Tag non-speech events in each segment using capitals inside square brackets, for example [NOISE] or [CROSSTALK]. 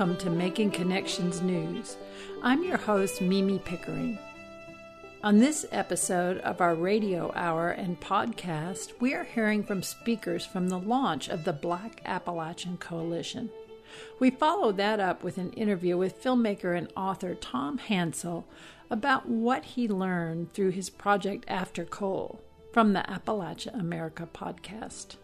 Welcome to Making Connections News. I'm your host, Mimi Pickering. On this episode of our radio hour and podcast, we are hearing from speakers from the launch of the Black Appalachian Coalition. We follow that up with an interview with filmmaker and author Tom Hansell about what he learned through his project After Coal from the Appalachia America podcast.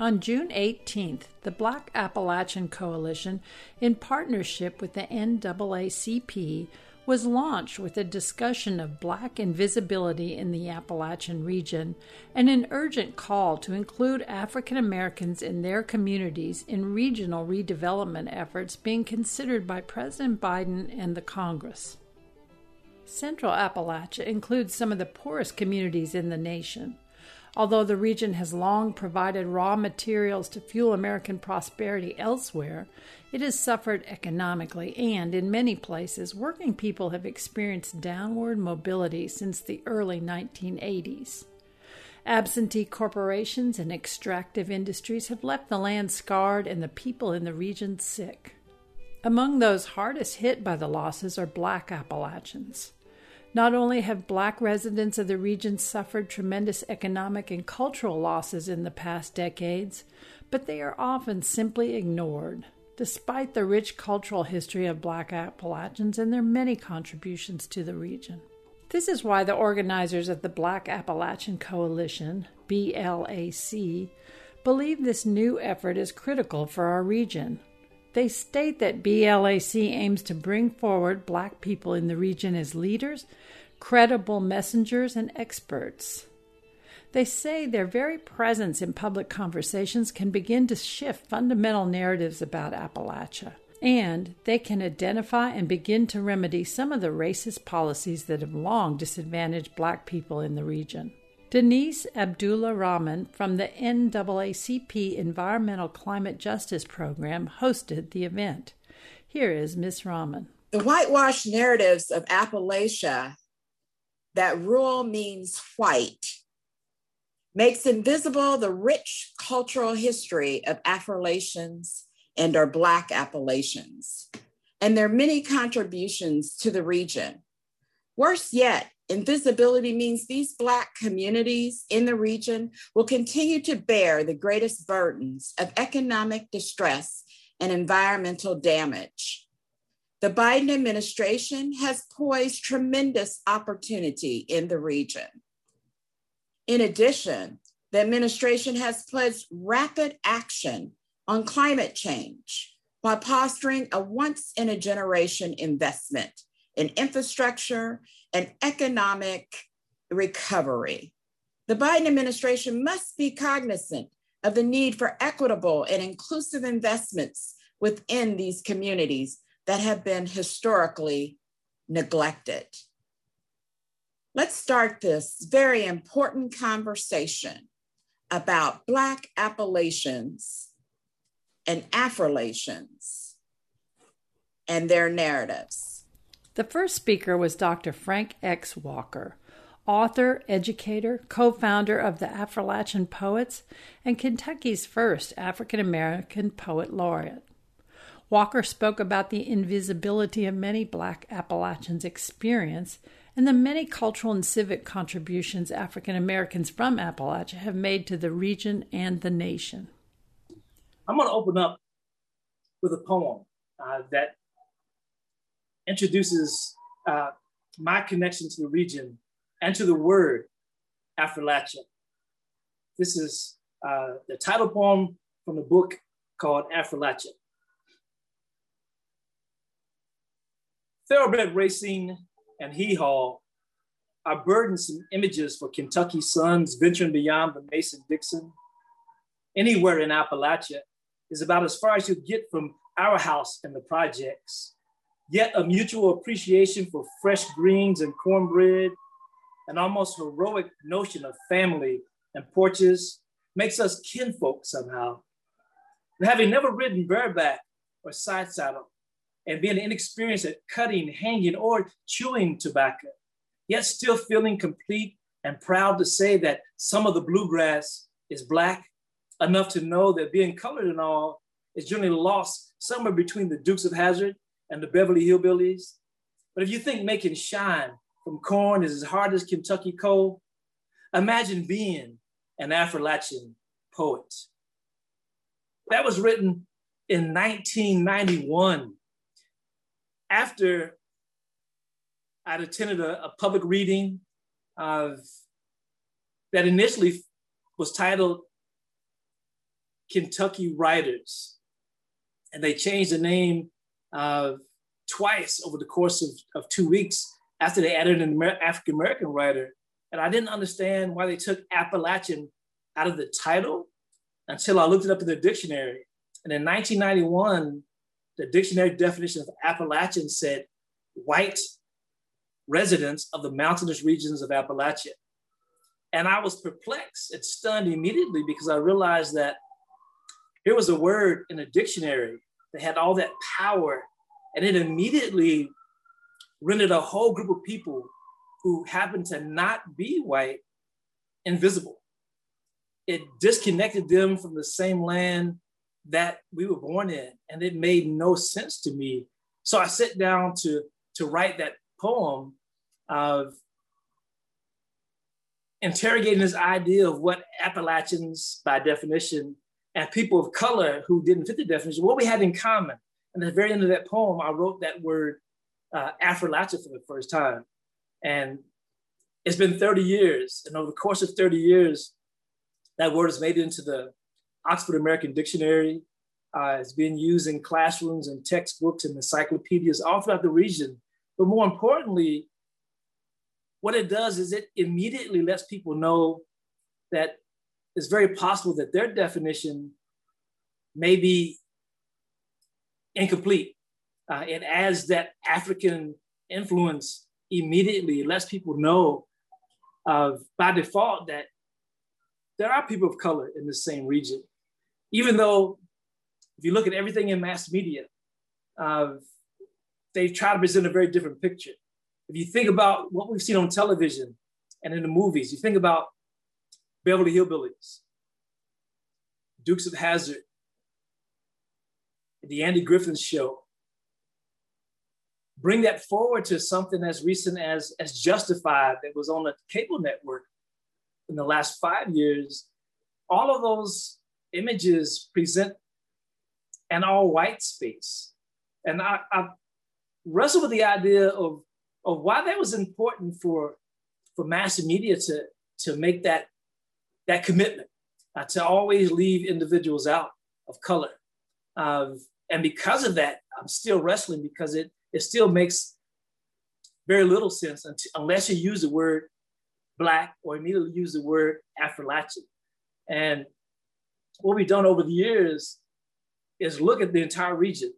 On June 18th, the Black Appalachian Coalition, in partnership with the NAACP, was launched with a discussion of black invisibility in the Appalachian region and an urgent call to include African Americans in their communities in regional redevelopment efforts being considered by President Biden and the Congress. Central Appalachia includes some of the poorest communities in the nation. Although the region has long provided raw materials to fuel American prosperity elsewhere, it has suffered economically, and in many places, working people have experienced downward mobility since the early 1980s. Absentee corporations and extractive industries have left the land scarred and the people in the region sick. Among those hardest hit by the losses are black Appalachians. Not only have black residents of the region suffered tremendous economic and cultural losses in the past decades, but they are often simply ignored, despite the rich cultural history of black Appalachians and their many contributions to the region. This is why the organizers of the Black Appalachian Coalition, BLAC, believe this new effort is critical for our region, they state that BLAC aims to bring forward black people in the region as leaders, credible messengers, and experts. They say their very presence in public conversations can begin to shift fundamental narratives about Appalachia, and they can identify and begin to remedy some of the racist policies that have long disadvantaged black people in the region. Denise Abdullah Rahman from the NAACP Environmental Climate Justice Program hosted the event. Here is Ms. Rahman. The whitewash narratives of Appalachia that rural means white makes invisible the rich cultural history of Appalachians and our Black Appalachians and their many contributions to the region. Worse yet, Invisibility means these Black communities in the region will continue to bear the greatest burdens of economic distress and environmental damage. The Biden administration has poised tremendous opportunity in the region. In addition, the administration has pledged rapid action on climate change by posturing a once in a generation investment in infrastructure and economic recovery. The Biden administration must be cognizant of the need for equitable and inclusive investments within these communities that have been historically neglected. Let's start this very important conversation about Black Appalachians and Affrilachians and their narratives. The first speaker was Dr. Frank X. Walker, author, educator, co founder of the Affrilachian Poets, and Kentucky's first African American poet laureate. Walker spoke about the invisibility of many black Appalachians' experience and the many cultural and civic contributions African Americans from Appalachia have made to the region and the nation. I'm going to open up with a poem uh, that introduces uh, my connection to the region and to the word Affrilachian. This is uh, the title poem from the book called Affrilachian. Thoroughbred racing and hee haw are burdensome images for Kentucky sons venturing beyond the Mason Dixon. Anywhere in Appalachia is about as far as you get from our house and the projects yet a mutual appreciation for fresh greens and cornbread, an almost heroic notion of family and porches makes us kinfolk somehow. And having never ridden bareback or side saddle, and being inexperienced at cutting, hanging, or chewing tobacco, yet still feeling complete and proud to say that some of the bluegrass is black enough to know that being colored and all is generally lost somewhere between the Dukes of Hazzard and the Beverly Hillbillies. But if you think making shine from corn is as hard as Kentucky coal, imagine being an Appalachian poet. That was written in 1991 after I'd attended a, a public reading of that initially was titled Kentucky Writers. And they changed the name uh, twice over the course of, of two weeks after they added an African American writer. And I didn't understand why they took Appalachian out of the title until I looked it up in the dictionary. And in 1991, the dictionary definition of Appalachian said white residents of the mountainous regions of Appalachia. And I was perplexed and stunned immediately because I realized that here was a word in a dictionary that had all that power, and it immediately rendered a whole group of people who happened to not be white invisible. It disconnected them from the same land that we were born in, and it made no sense to me. So I sat down to, to write that poem of interrogating this idea of what Appalachians, by definition, and people of color who didn't fit the definition, what we had in common. And at the very end of that poem, I wrote that word uh, Affrilachian for the first time. And it's been 30 years. And over the course of 30 years, that word has made it into the Oxford American Dictionary. Uh, it's being used in classrooms and textbooks and encyclopedias all throughout the region. But more importantly, what it does is it immediately lets people know that it's very possible that their definition may be incomplete. Uh, it adds that African influence immediately, lets people know of by default that there are people of color in the same region. Even though, if you look at everything in mass media, uh, they try to present a very different picture. If you think about what we've seen on television and in the movies, you think about Beverly Hillbillies, Dukes of Hazzard, the Andy Griffith Show. Bring that forward to something as recent as, as Justified that was on the cable network in the last five years. All of those images present an all white space. And I, I wrestle with the idea of, of why that was important for, for mass media to, to make that that commitment uh, to always leave individuals out of color. Uh, and because of that, I'm still wrestling because it, it still makes very little sense unless you use the word black or immediately use the word Affrilachian. And what we've done over the years is look at the entire region,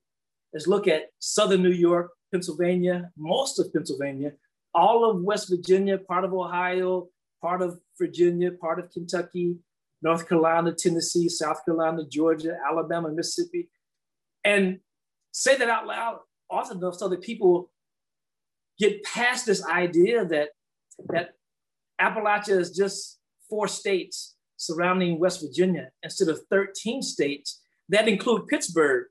is look at Southern New York, Pennsylvania, most of Pennsylvania, all of West Virginia, part of Ohio, part of Virginia, part of Kentucky, North Carolina, Tennessee, South Carolina, Georgia, Alabama, Mississippi, and say that out loud often enough so that people get past this idea that that Appalachia is just four states surrounding West Virginia instead of 13 states that include Pittsburgh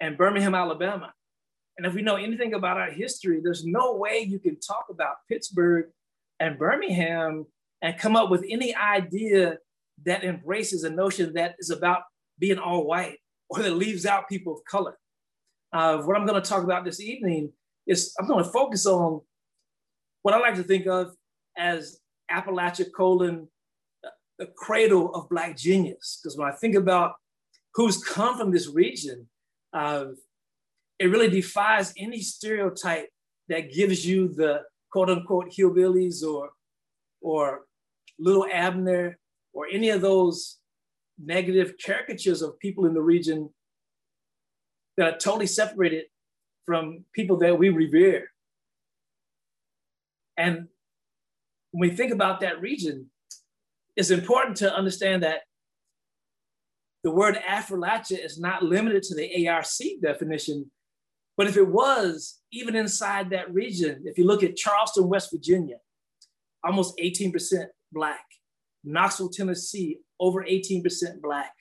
and Birmingham, Alabama. And if we know anything about our history, there's no way you can talk about Pittsburgh and Birmingham and come up with any idea that embraces a notion that is about being all white or that leaves out people of color. Uh, what I'm going to talk about this evening is I'm going to focus on what I like to think of as Appalachia colon, the cradle of Black genius. Because when I think about who's come from this region, uh, it really defies any stereotype that gives you the quote unquote hillbillies or or little Abner or any of those negative caricatures of people in the region that are totally separated from people that we revere. And when we think about that region, it's important to understand that the word Appalachia is not limited to the ARC definition, but if it was, even inside that region, if you look at Charleston, West Virginia, almost 18% Black. Knoxville, Tennessee, over 18% Black.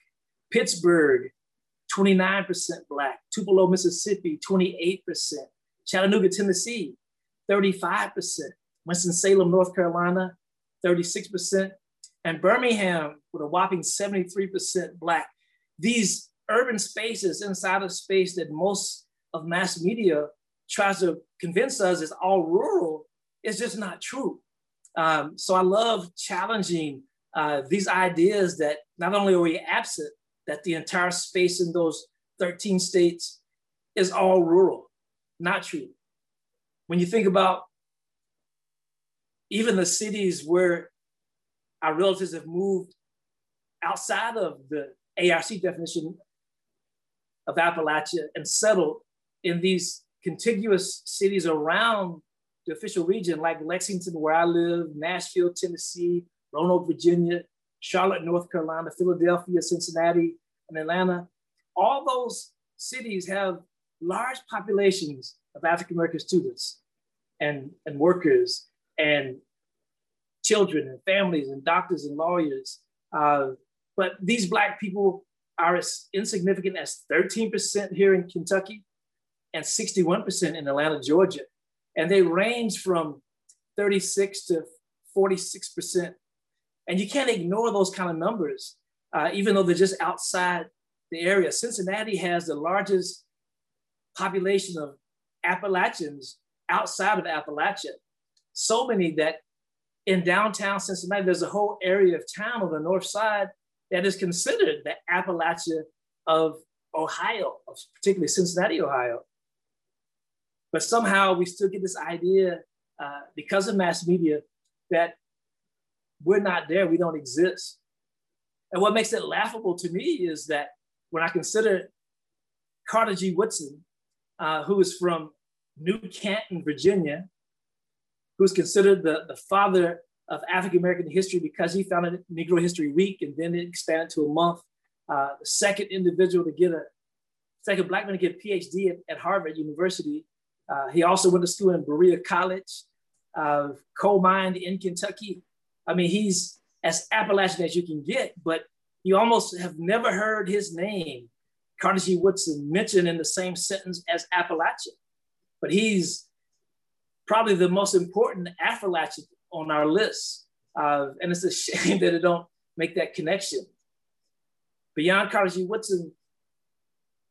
Pittsburgh, 29% Black. Tupelo, Mississippi, 28%. Chattanooga, Tennessee, 35%. Winston-Salem, North Carolina, 36%. And Birmingham with a whopping 73% Black. These urban spaces inside of space that most of mass media tries to convince us is all rural is just not true. Um, so I love challenging uh, these ideas that not only are we absent, that the entire space in those 13 states is all rural. Not true. When you think about even the cities where our relatives have moved outside of the ARC definition of Appalachia and settled in these contiguous cities around the official region, like Lexington, where I live, Nashville, Tennessee, Roanoke, Virginia, Charlotte, North Carolina, Philadelphia, Cincinnati, and Atlanta. All those cities have large populations of African American students and, and workers and children and families and doctors and lawyers. Uh, but these Black people are as insignificant as 13% here in Kentucky and 61% in Atlanta, Georgia. And they range from 36 to 46%. And you can't ignore those kind of numbers, uh, even though they're just outside the area. Cincinnati has the largest population of Appalachians outside of Appalachia. So many that in downtown Cincinnati, there's a whole area of town on the north side that is considered the Appalachia of Ohio, particularly Cincinnati, Ohio. But somehow we still get this idea uh, because of mass media that we're not there, we don't exist. And what makes it laughable to me is that when I consider Carter G. Woodson, uh, who is from New Canton, Virginia, who's considered the, the father of African American history because he founded Negro History Week and then it expanded to a month. Uh, the second individual to get a second black man to get a PhD at, at Harvard University. Uh, he also went to school in Berea College, uh, coal mine in Kentucky. I mean, he's as Appalachian as you can get, but you almost have never heard his name, Carter G. Woodson, mentioned in the same sentence as Appalachia. But he's probably the most important Appalachian on our list. Uh, and it's a [LAUGHS] shame that it don't make that connection. Beyond Carter G. Woodson,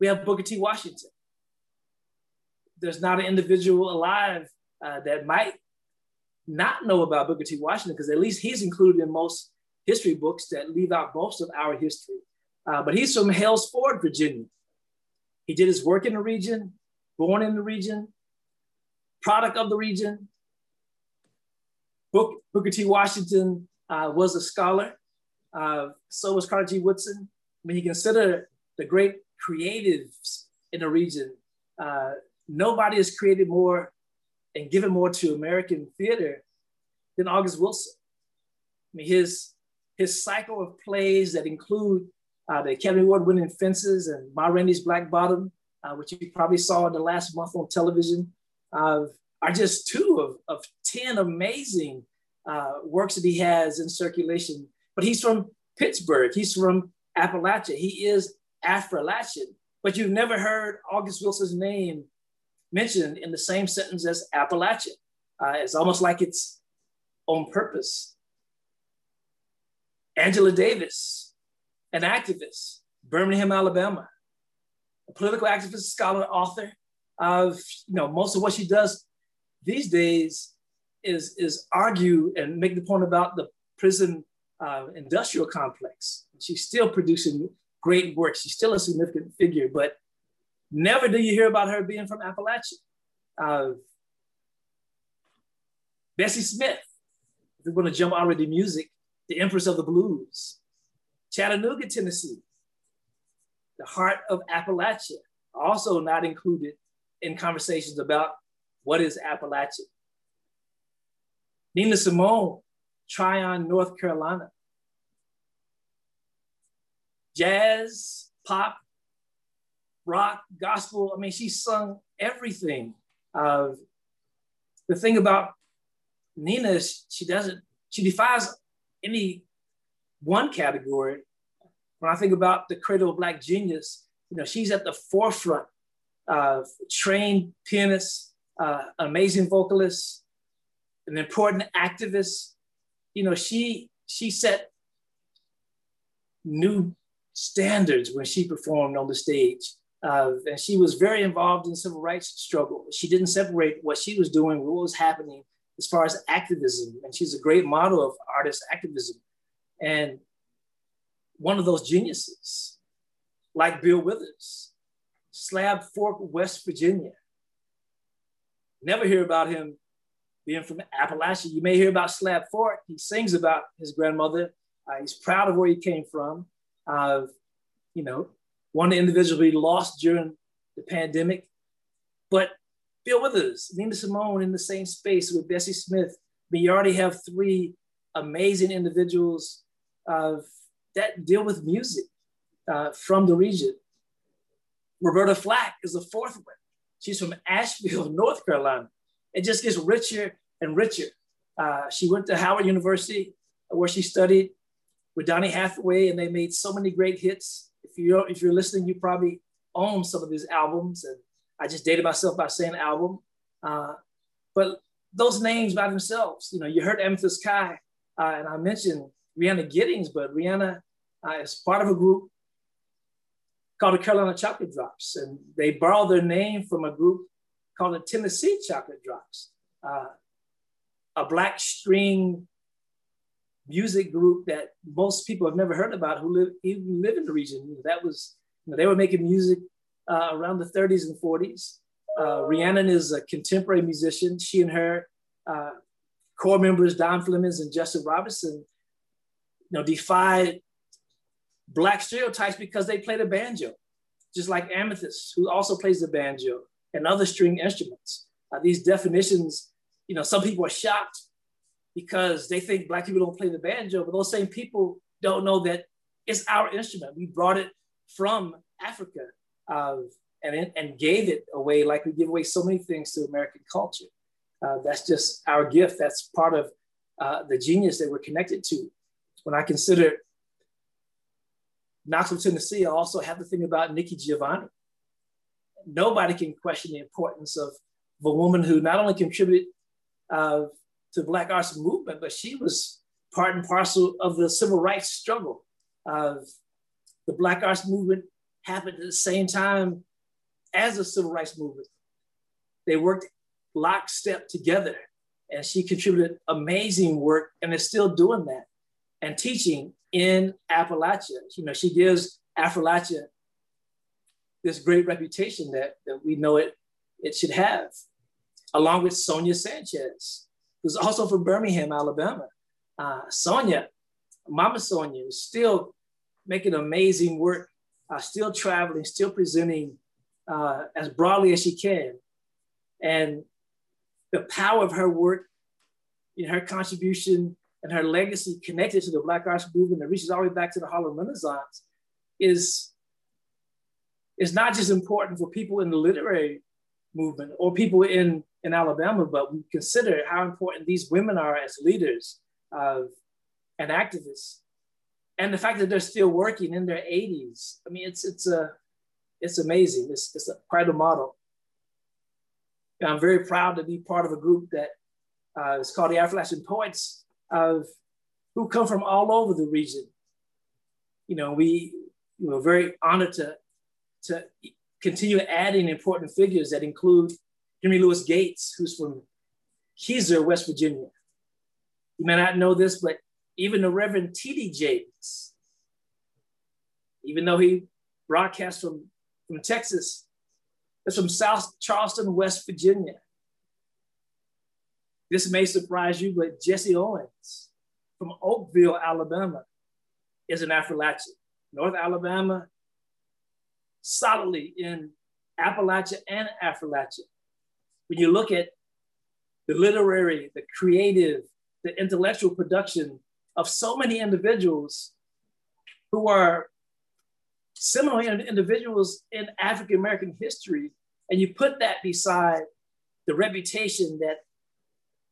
we have Booker T. Washington. There's not an individual alive uh, that might not know about Booker T. Washington because at least he's included in most history books that leave out most of our history. Uh, but he's from Hales Ford, Virginia. He did his work in the region, born in the region, product of the region. Book, Booker T. Washington uh, was a scholar. Uh, so was Carter G. Woodson. When you consider the great creatives in the region, uh, nobody has created more and given more to American theater than August Wilson. I mean, his, his cycle of plays that include uh, the Academy Award winning Fences and Ma Rainey's Black Bottom, uh, which you probably saw in the last month on television, uh, are just two of, of 10 amazing uh, works that he has in circulation. But he's from Pittsburgh, he's from Appalachia, he is Affrilachian, but you've never heard August Wilson's name mentioned in the same sentence as Appalachia. Uh, it's almost like it's on purpose. Angela Davis, an activist, Birmingham, Alabama, a political activist, scholar, author of, you know, most of what she does these days is, is argue and make the point about the prison uh, industrial complex. She's still producing great work. She's still a significant figure, but never do you hear about her being from Appalachia. Uh, Bessie Smith, if we're going to jump already music, the Empress of the Blues. Chattanooga, Tennessee, the heart of Appalachia, also not included in conversations about what is Appalachia? Nina Simone, Tryon, North Carolina. Jazz, pop, rock, gospel. I mean, she sung everything. Uh, the thing about Nina is she doesn't, she defies any one category. When I think about the cradle of Black genius, you know, she's at the forefront of trained pianist, uh, amazing vocalist, an important activist. You know, she she set new standards when she performed on the stage. And she was very involved in the civil rights struggle. She didn't separate what she was doing, what was happening as far as activism. And she's a great model of artist activism. And one of those geniuses, like Bill Withers, Slab Fork, West Virginia. Never hear about him being from Appalachia. You may hear about Slab Fork. He sings about his grandmother. Uh, he's proud of where he came from. Uh, you know, one individual we lost during the pandemic. But Bill Withers, Nina Simone in the same space with Bessie Smith. I mean, you already have three amazing individuals uh, that deal with music uh, from the region. Roberta Flack is the fourth one. She's from Asheville, [LAUGHS] North Carolina. It just gets richer and richer. Uh, she went to Howard University where she studied with Donny Hathaway and they made so many great hits you're if you're listening, you probably own some of his albums. And I just dated myself by saying album. Uh, but those names by themselves, you know, you heard Amythyst Kiah, uh, and I mentioned Rhiannon Giddens, but Rhiannon uh, is part of a group called the Carolina Chocolate Drops, and they borrowed their name from a group called the Tennessee Chocolate Drops, uh, a black string music group that most people have never heard about who live even live in the region. That was you know, they were making music uh, around the 30s and 40s. Uh, Rhiannon is a contemporary musician. She and her uh, core members, Dom Flemons and Justin Robinson, you know, defied black stereotypes because they played a banjo, just like Amythyst, who also plays the banjo and other string instruments. Uh, these definitions, you know, some people are shocked because they think black people don't play the banjo, but those same people don't know that it's our instrument. We brought it from Africa uh, and, and gave it away like we give away so many things to American culture. Uh, that's just our gift. That's part of uh, the genius that we're connected to. When I consider Knoxville, Tennessee, I also have to think about Nikki Giovanni. Nobody can question the importance of, a woman who not only contributed uh, to the Black Arts Movement, but she was part and parcel of the civil rights struggle. Uh, the Black Arts Movement happened at the same time as the civil rights movement. They worked lockstep together, and she contributed amazing work and is still doing that and teaching in Appalachia. You know, she gives Appalachia this great reputation that, that we know it, it should have, along with Sonia Sanchez, who's also from Birmingham, Alabama. Uh, Sonia, Mama Sonia, is still making amazing work, uh, still traveling, still presenting uh, as broadly as she can. And the power of her work, in her contribution and her legacy connected to the Black Arts movement that reaches all the way back to the Harlem Renaissance is, is not just important for people in the literary movement or people in in Alabama, but we consider how important these women are as leaders uh, and activists, and the fact that they're still working in their 80s. I mean, it's it's a it's amazing. It's, it's a, quite a model. And I'm very proud to be part of a group that uh, is called the Affrilachian Poets, of who come from all over the region. You know, we we're very honored to to continue adding important figures that include Henry Louis Gates, who's from Keyser, West Virginia. You may not know this, but even the Reverend T.D. Jakes, even though he broadcast from, from Texas, is from South Charleston, West Virginia. This may surprise you, but Jesse Owens from Oakville, Alabama, is an Appalachian. North Alabama, solidly in Appalachia and Appalachia when you look at the literary, the creative, the intellectual production of so many individuals who are similar individuals in African American history, and you put that beside the reputation that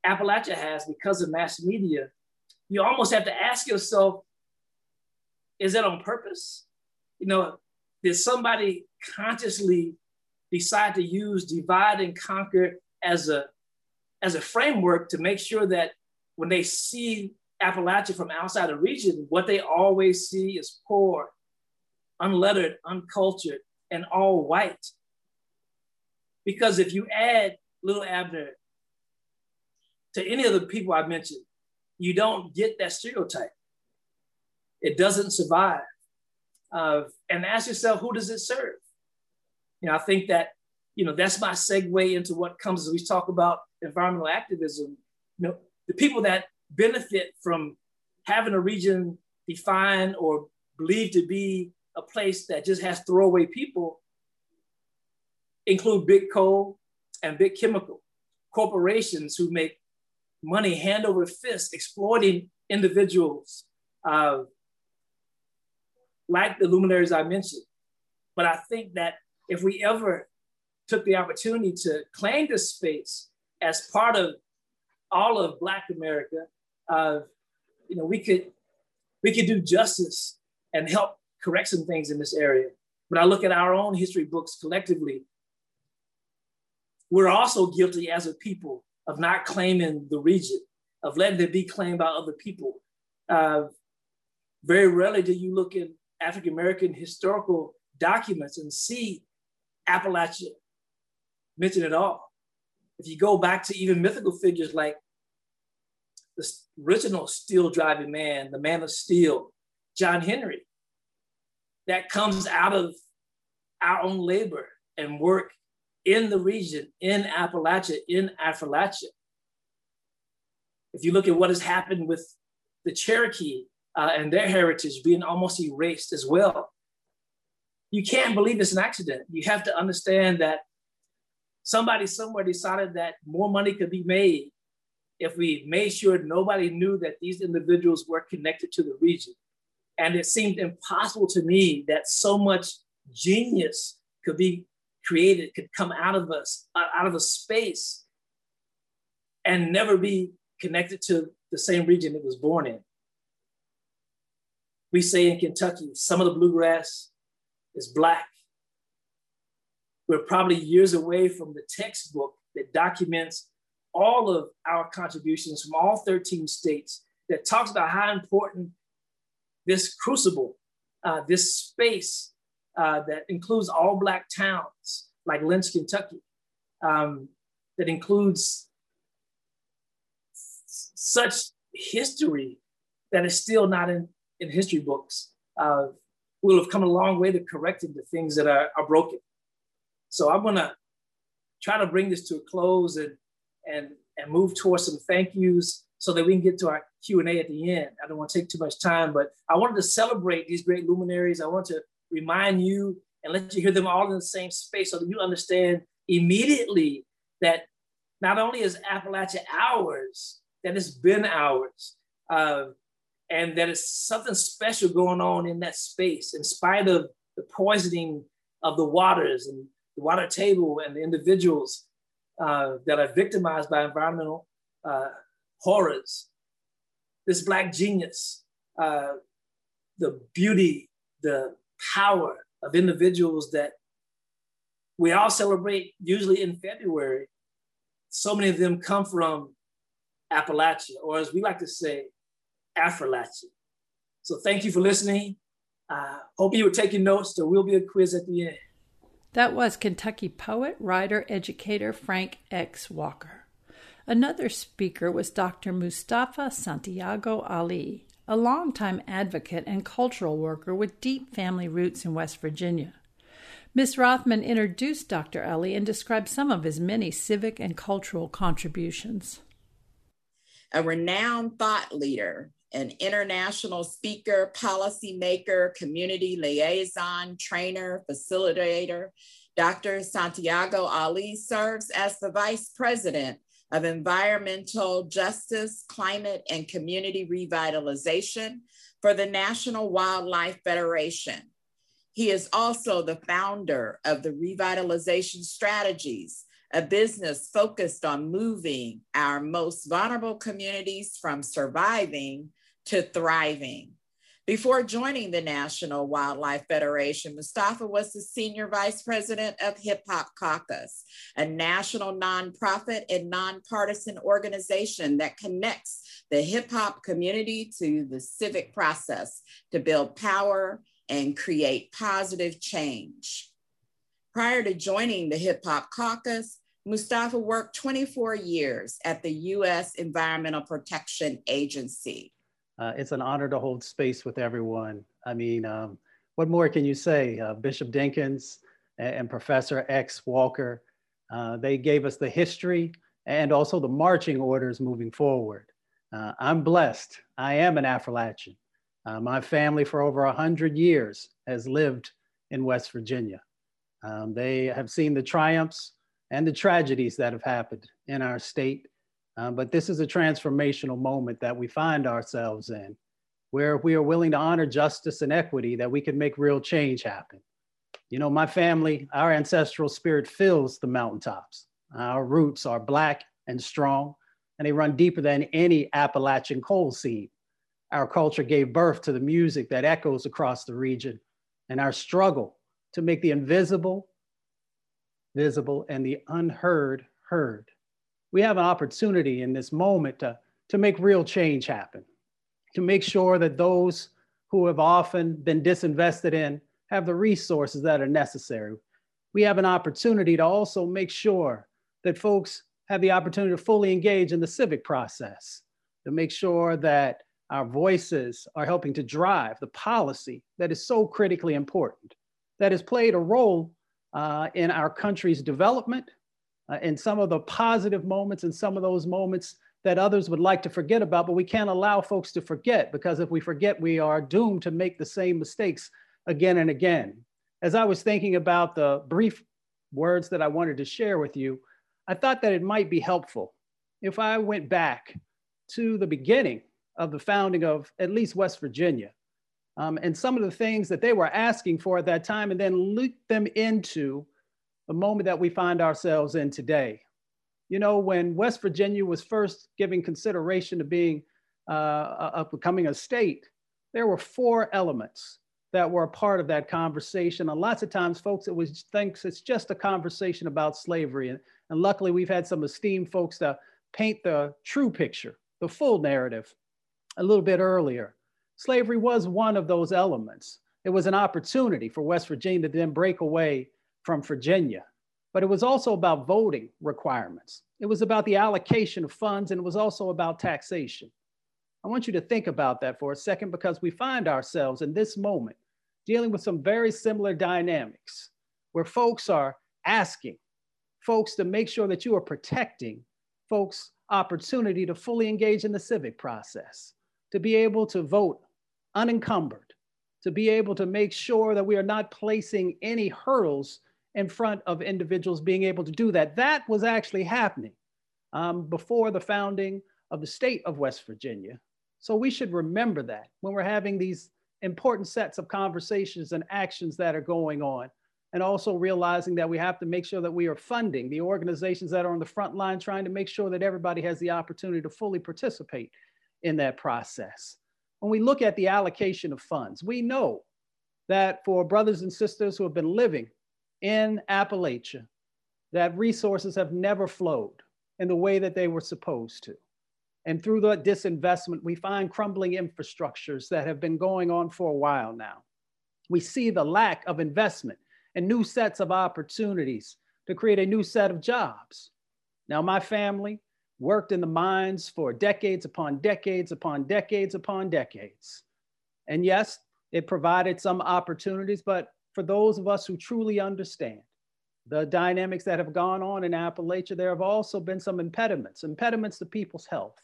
Appalachia has because of mass media, you almost have to ask yourself Is that on purpose? You know, did somebody consciously decide to use divide and conquer as a as a framework to make sure that when they see Appalachia from outside the region, what they always see is poor, unlettered, uncultured, and all white. Because if you add Little Abner to any of the people I mentioned, you don't get that stereotype. It doesn't survive. Uh, and ask yourself, who does it serve? You know, I think that, you know, that's my segue into what comes as we talk about environmental activism. You know, the people that benefit from having a region defined or believed to be a place that just has throwaway people include big coal and big chemical corporations who make money hand over fist exploiting individuals uh, like the luminaries I mentioned. But I think that if we ever took the opportunity to claim this space as part of all of Black America, uh, you know, we could we could do justice and help correct some things in this area. But I look at our own history books collectively, we're also guilty as a people of not claiming the region, of letting it be claimed by other people. Uh, very rarely do you look in African American historical documents and see Appalachia mentioned at all. If you go back to even mythical figures like the original steel driving man, the man of steel, John Henry, that comes out of our own labor and work in the region, in Appalachia, in Appalachia. If you look at what has happened with the Cherokee uh, and their heritage being almost erased as well, you can't believe it's an accident. You have to understand that somebody somewhere decided that more money could be made if we made sure nobody knew that these individuals were connected to the region. And it seemed impossible to me that so much genius could be created, could come out of us, uh, out of a space and never be connected to the same region it was born in. We say in Kentucky, some of the bluegrass is Black. We're probably years away from the textbook that documents all of our contributions from all 13 states that talks about how important this crucible, uh, this space uh, that includes all Black towns like Lynch, Kentucky, um, that includes such history that is still not in, in history books. Uh, we'll have come a long way to correcting the things that are, are broken. So I'm gonna try to bring this to a close and and and move towards some thank yous so that we can get to our Q&A at the end. I don't want to take too much time, but I wanted to celebrate these great luminaries. I want to remind you and let you hear them all in the same space so that you understand immediately that not only is Appalachia ours, that it's been ours, uh, and that it's something special going on in that space, in spite of the poisoning of the waters and the water table and the individuals uh, that are victimized by environmental uh, horrors. This Black genius, uh, the beauty, the power of individuals that we all celebrate usually in February. So many of them come from Appalachia, or as we like to say, Affrilachia. So thank you for listening. Uh, hope you were taking notes. There will be a quiz at the end. That was Kentucky poet, writer, educator Frank X. Walker. Another speaker was Dr. Mustafa Santiago Ali, a longtime advocate and cultural worker with deep family roots in West Virginia. Ms. Rahman introduced Dr. Ali and described some of his many civic and cultural contributions. A renowned thought leader, an international speaker, policymaker, community liaison, trainer, facilitator, Dr. Santiago Ali serves as the vice president of environmental justice, climate, and community revitalization for the National Wildlife Federation. He is also the founder of the Revitalization Strategies, a business focused on moving our most vulnerable communities from surviving to thriving. Before joining the National Wildlife Federation, Mustafa was the senior vice president of Hip Hop Caucus, a national nonprofit and nonpartisan organization that connects the hip hop community to the civic process to build power and create positive change. Prior to joining the Hip Hop Caucus, Mustafa worked 24 years at the US Environmental Protection Agency. Uh, it's an honor to hold space with everyone. I mean, um, what more can you say? Uh, Bishop Dinkins and, and, Professor X Walker, uh, they gave us the history and also the marching orders moving forward. Uh, I'm blessed. I am an Affrilachian. Uh, my family for over 100 years has lived in West Virginia. Um, they have seen the triumphs and the tragedies that have happened in our state. Um, but this is a transformational moment that we find ourselves in, where we are willing to honor justice and equity, that we can make real change happen. You know, my family, our ancestral spirit fills the mountaintops. Our roots are Black and strong, and they run deeper than any Appalachian coal seam. Our culture gave birth to the music that echoes across the region, and our struggle to make the invisible visible and the unheard heard. We have an opportunity in this moment to, to make real change happen, to make sure that those who have often been disinvested in have the resources that are necessary. We have an opportunity to also make sure that folks have the opportunity to fully engage in the civic process, to make sure that our voices are helping to drive the policy that is so critically important that has played a role uh, in our country's development, uh, in some of the positive moments and some of those moments that others would like to forget about, but we can't allow folks to forget because if we forget, we are doomed to make the same mistakes again and again. As I was thinking about the brief words that I wanted to share with you, I thought that it might be helpful if I went back to the beginning of the founding of at least West Virginia um, and some of the things that they were asking for at that time, and then loop them into the moment that we find ourselves in today. You know, when West Virginia was first giving consideration to being uh, of becoming a state, there were four elements that were a part of that conversation. And lots of times, folks, it was thinks it's just a conversation about slavery. And, and luckily, we've had some esteemed folks to paint the true picture, the full narrative, a little bit earlier slavery was one of those elements. It was an opportunity for West Virginia to then break away from Virginia. But it was also about voting requirements. It was about the allocation of funds, and it was also about taxation. I want you to think about that for a second because we find ourselves in this moment dealing with some very similar dynamics where folks are asking folks to make sure that you are protecting folks' opportunity to fully engage in the civic process to be able to vote unencumbered, to be able to make sure that we are not placing any hurdles in front of individuals being able to do that. That was actually happening um, before the founding of the state of West Virginia. So we should remember that when we're having these important sets of conversations and actions that are going on. And also realizing that we have to make sure that we are funding the organizations that are on the front line, trying to make sure that everybody has the opportunity to fully participate in that process. When we look at the allocation of funds, we know that for brothers and sisters who have been living in Appalachia, that resources have never flowed in the way that they were supposed to. And through the disinvestment, we find crumbling infrastructures that have been going on for a while now. We see the lack of investment and new sets of opportunities to create a new set of jobs. Now, my family, worked in the mines for decades upon decades upon decades upon decades. And yes, it provided some opportunities, but for those of us who truly understand the dynamics that have gone on in Appalachia, there have also been some impediments, impediments to people's health,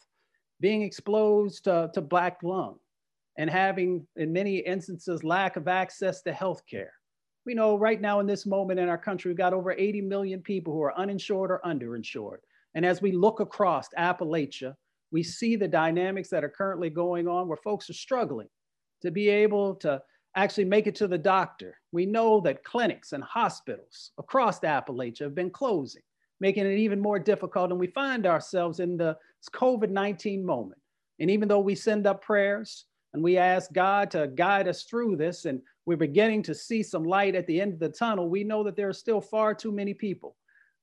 being exposed to, to black lung and having, in many instances, lack of access to health care. We know right now in this moment in our country, we've got over 80 million people who are uninsured or underinsured. And as we look across Appalachia, we see the dynamics that are currently going on where folks are struggling to be able to actually make it to the doctor. We know that clinics and hospitals across the Appalachia have been closing, making it even more difficult. And we find ourselves in the COVID 19 moment. And even though we send up prayers And we ask God to guide us through this. And we're beginning to see some light at the end of the tunnel. We know that there are still far too many people.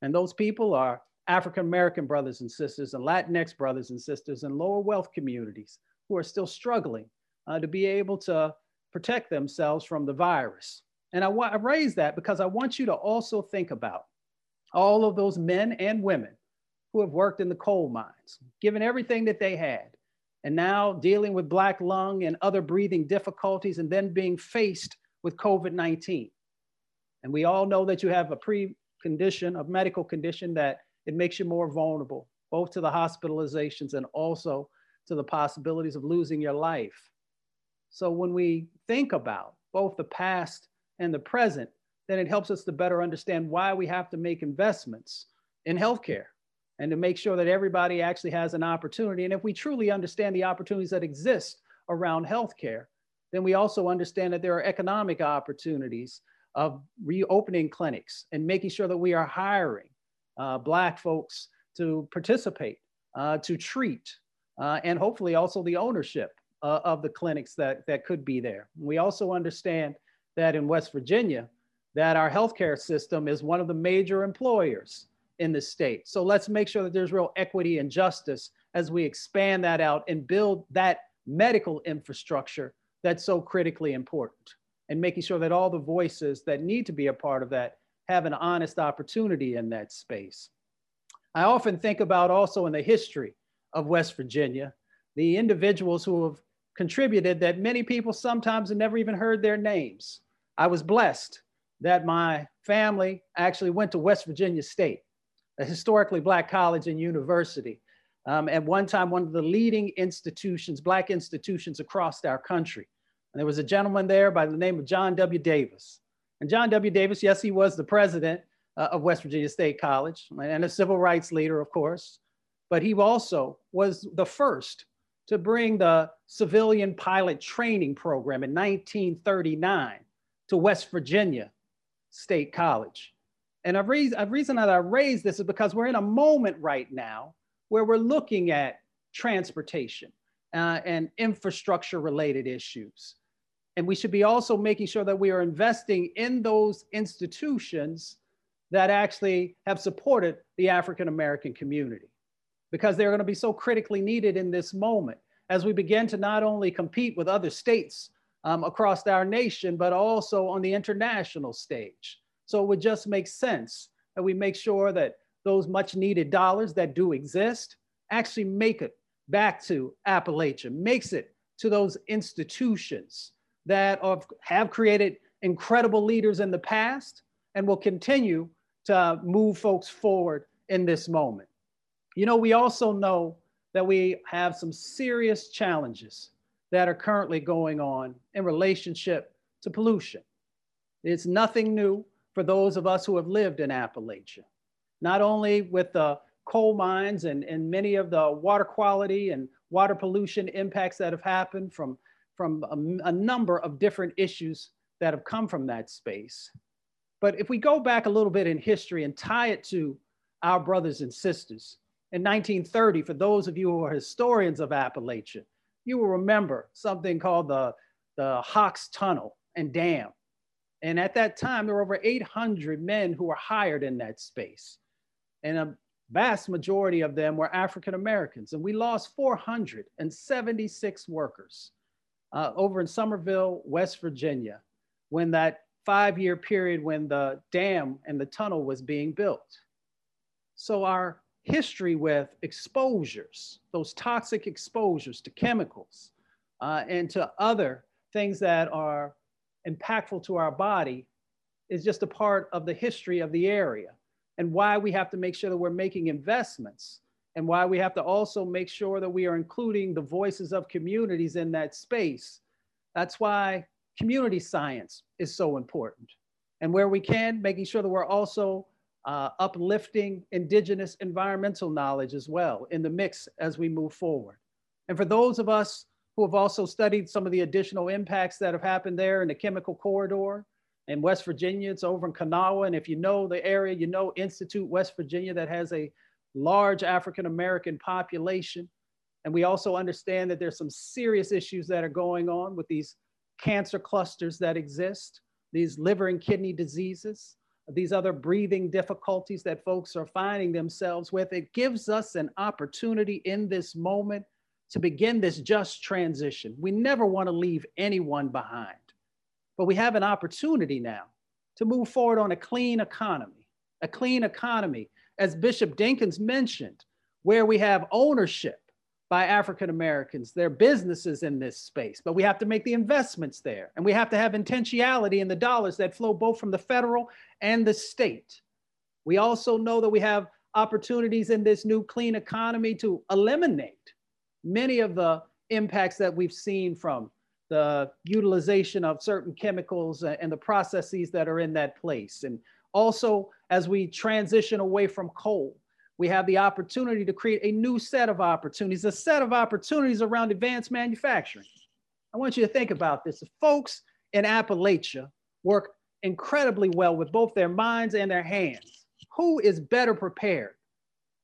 And those people are African American brothers and sisters, and Latinx brothers and sisters, and lower wealth communities who are still struggling uh, to be able to protect themselves from the virus. And I, I raise that because I want you to also think about all of those men and women who have worked in the coal mines, given everything that they had, and now dealing with black lung and other breathing difficulties, and then being faced with COVID 19. And we all know that you have a precondition, a medical condition that it makes you more vulnerable, both to the hospitalizations and also to the possibilities of losing your life. So when we think about both the past and the present, then it helps us to better understand why we have to make investments in healthcare and to make sure that everybody actually has an opportunity. And if we truly understand the opportunities that exist around healthcare, then we also understand that there are economic opportunities of reopening clinics and making sure that we are hiring uh, Black folks to participate, uh, to treat, uh, and hopefully also the ownership uh, of the clinics that, that could be there. We also understand that in West Virginia, that our healthcare system is one of the major employers in the state. So let's make sure that there's real equity and justice as we expand that out and build that medical infrastructure that's so critically important and making sure that all the voices that need to be a part of that have an honest opportunity in that space. I often think about also in the history of West Virginia, the individuals who have contributed that many people sometimes have never even heard their names. I was blessed that my family actually went to West Virginia State, a historically Black college and university. Um, at one time, one of the leading institutions, Black institutions across our country. And there was a gentleman there by the name of John W. Davis. And John W. Davis, yes, he was the president uh, of West Virginia State College and a civil rights leader, of course, but he also was the first to bring the civilian pilot training program in 1939 to West Virginia State College. And a reason, a reason that I raise this is because we're in a moment right now where we're looking at transportation uh, and infrastructure related issues. And we should be also making sure that we are investing in those institutions that actually have supported the African American community because they're going to be so critically needed in this moment as we begin to not only compete with other states um, across our nation, but also on the international stage. So it would just make sense that we make sure that those much needed dollars that do exist actually make it back to Appalachia, makes it to those institutions that have created incredible leaders in the past and will continue to move folks forward in this moment. You know, we also know that we have some serious challenges that are currently going on in relationship to pollution. It's nothing new for those of us who have lived in Appalachia, not only with the coal mines and, and many of the water quality and water pollution impacts that have happened from from a, a number of different issues that have come from that space. But if we go back a little bit in history and tie it to our brothers and sisters, in 1930, for those of you who are historians of Appalachia, you will remember something called the, the Hocks Tunnel and Dam. And at that time, there were over 800 men who were hired in that space. And a vast majority of them were African Americans. And we lost 476 workers uh, over in Summersville, West Virginia, when that five year period when the dam and the tunnel was being built. So our history with exposures, those toxic exposures to chemicals uh, and to other things that are impactful to our body is just a part of the history of the area and why we have to make sure that we're making investments and why we have to also make sure that we are including the voices of communities in that space. That's why community science is so important. And where we can, making sure that we're also uh, uplifting indigenous environmental knowledge as well in the mix as we move forward. And for those of us who have also studied some of the additional impacts that have happened there in the chemical corridor in West Virginia, it's over in Kanawha. And if you know the area, you know Institute West Virginia that has a large African American population. And we also understand that there's some serious issues that are going on with these cancer clusters that exist, these liver and kidney diseases, these other breathing difficulties that folks are finding themselves with. It gives us an opportunity in this moment to begin this just transition. We never want to leave anyone behind, but we have an opportunity now to move forward on a clean economy, a clean economy, as Bishop Dinkins mentioned, where we have ownership by African Americans, their businesses in this space, but we have to make the investments there. And we have to have intentionality in the dollars that flow both from the federal and the state. We also know that we have opportunities in this new clean economy to eliminate many of the impacts that we've seen from the utilization of certain chemicals uh, and the processes that are in that place. And also, as we transition away from coal, we have the opportunity to create a new set of opportunities, a set of opportunities around advanced manufacturing. I want you to think about this. The folks in Appalachia work incredibly well with both their minds and their hands. Who is better prepared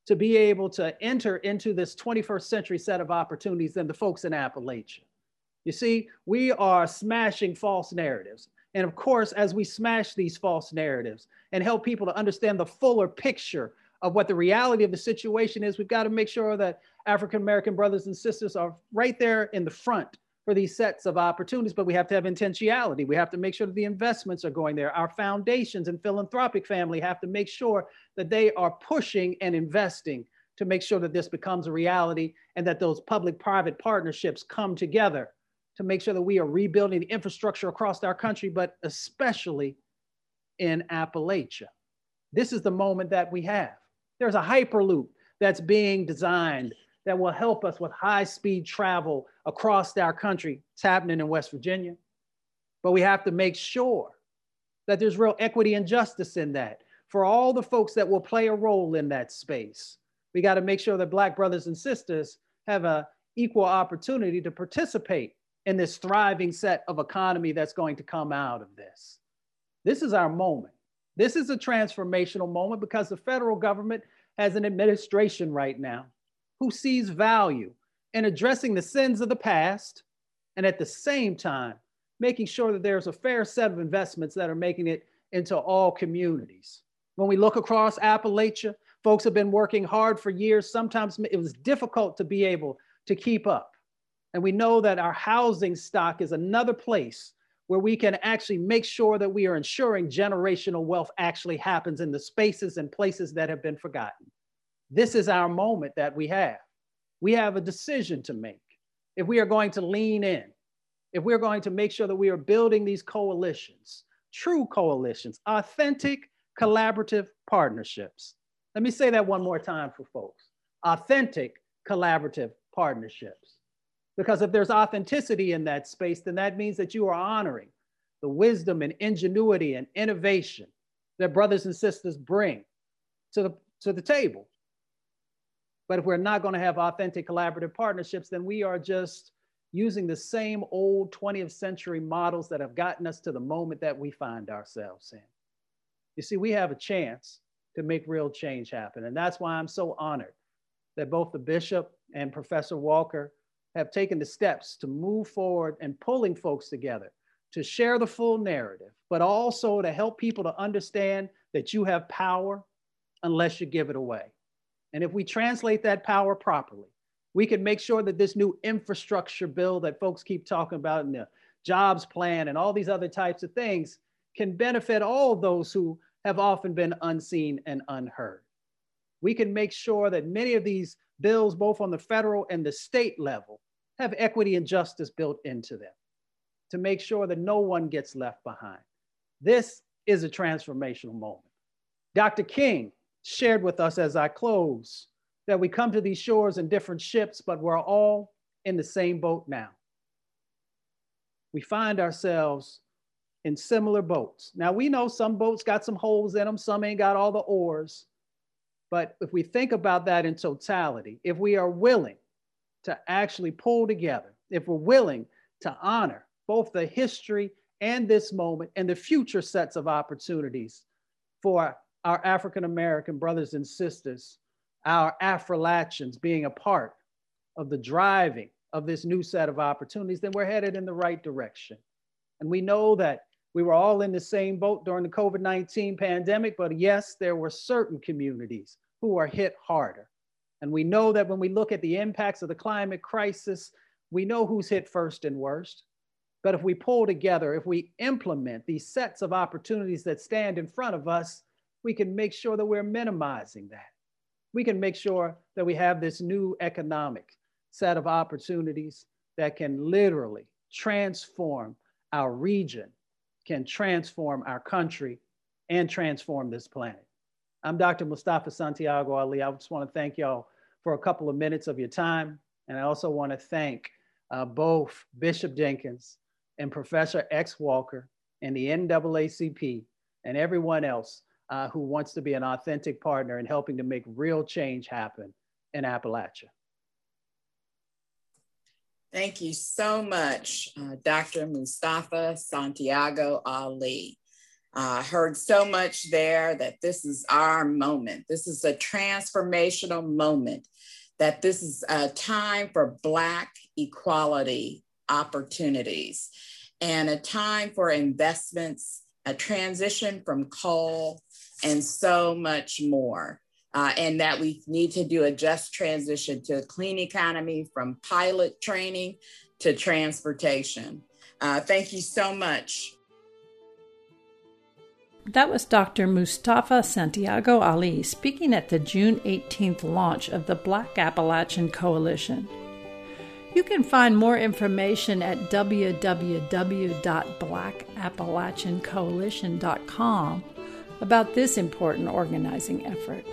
to be able to enter into this 21st century set of opportunities than the folks in Appalachia? You see, we are smashing false narratives. And of course, as we smash these false narratives and help people to understand the fuller picture of what the reality of the situation is, we've got to make sure that African American brothers and sisters are right there in the front for these sets of opportunities, but we have to have intentionality. We have to make sure that the investments are going there. Our foundations and philanthropic family have to make sure that they are pushing and investing to make sure that this becomes a reality and that those public private partnerships come together to make sure that we are rebuilding the infrastructure across our country, but especially in Appalachia. This is the moment that we have. There's a Hyperloop that's being designed that will help us with high speed travel across our country. It's happening in West Virginia. But we have to make sure that there's real equity and justice in that for all the folks that will play a role in that space. We got to make sure that Black brothers and sisters have an equal opportunity to participate in this thriving set of economy that's going to come out of this. This is our moment. This is a transformational moment because the federal government has an administration right now who sees value in addressing the sins of the past and at the same time making sure that there's a fair set of investments that are making it into all communities. When we look across Appalachia, folks have been working hard for years. Sometimes it was difficult to be able to keep up. And we know that our housing stock is another place where we can actually make sure that we are ensuring generational wealth actually happens in the spaces and places that have been forgotten. This is our moment that we have. We have a decision to make. If we are going to lean in, if we're going to make sure that we are building these coalitions, true coalitions, authentic collaborative partnerships. Let me say that one more time for folks authentic collaborative partnerships. Because if there's authenticity in that space, then that means that you are honoring the wisdom and ingenuity and innovation that brothers and sisters bring to the, to the table. But if we're not going to have authentic collaborative partnerships, then we are just using the same old 20th century models that have gotten us to the moment that we find ourselves in. You see, we have a chance to make real change happen. And that's why I'm so honored that both the bishop and Professor Walker have taken the steps to move forward and pulling folks together to share the full narrative, but also to help people to understand that you have power unless you give it away. And if we translate that power properly, we can make sure that this new infrastructure bill that folks keep talking about and the jobs plan and all these other types of things can benefit all those who have often been unseen and unheard. We can make sure that many of these bills, both on the federal and the state level, have equity and justice built into them to make sure that no one gets left behind. This is a transformational moment. Dr. King shared with us as I close that we come to these shores in different ships, but we're all in the same boat now. We find ourselves in similar boats. Now, we know some boats got some holes in them, some ain't got all the oars. But if we think about that in totality, if we are willing to actually pull together, if we're willing to honor both the history and this moment and the future sets of opportunities for our African American brothers and sisters, our Afro being a part of the driving of this new set of opportunities, then we're headed in the right direction. And we know that we were all in the same boat during the COVID 19 pandemic, but yes, there were certain communities who are hit harder. And we know that when we look at the impacts of the climate crisis, we know who's hit first and worst. But if we pull together, if we implement these sets of opportunities that stand in front of us, we can make sure that we're minimizing that. We can make sure that we have this new economic set of opportunities that can literally transform our region, can transform our country, and transform this planet. I'm Dr. Mustafa Santiago Ali. I just want to thank y'all for a couple of minutes of your time. And I also want to thank uh, both Bishop Jenkins and Professor X. Walker and the NAACP and everyone else uh, who wants to be an authentic partner in helping to make real change happen in Appalachia. Thank you so much, uh, Dr. Mustafa Santiago Ali. I uh, heard so much there that this is our moment. This is a transformational moment, that this is a time for Black equality opportunities and a time for investments, a transition from coal, and so much more uh, and that we need to do a just transition to a clean economy from pilot training to transportation. Uh, thank you so much. That was Dr. Mustafa Santiago Ali speaking at the June 18th launch of the Black Appalachian Coalition. You can find more information at www.blackappalachiancoalition.com about this important organizing effort.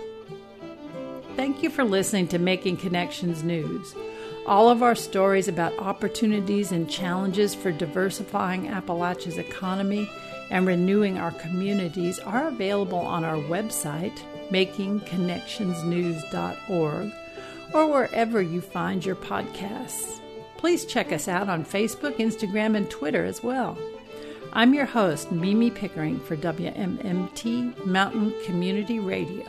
Thank you for listening to Making Connections News. All of our stories about opportunities and challenges for diversifying Appalachia's economy and renewing our communities are available on our website, makingconnectionsnews.org, or wherever you find your podcasts. Please check us out on Facebook, Instagram, and Twitter as well. I'm your host, Mimi Pickering for WMMT Mountain Community Radio.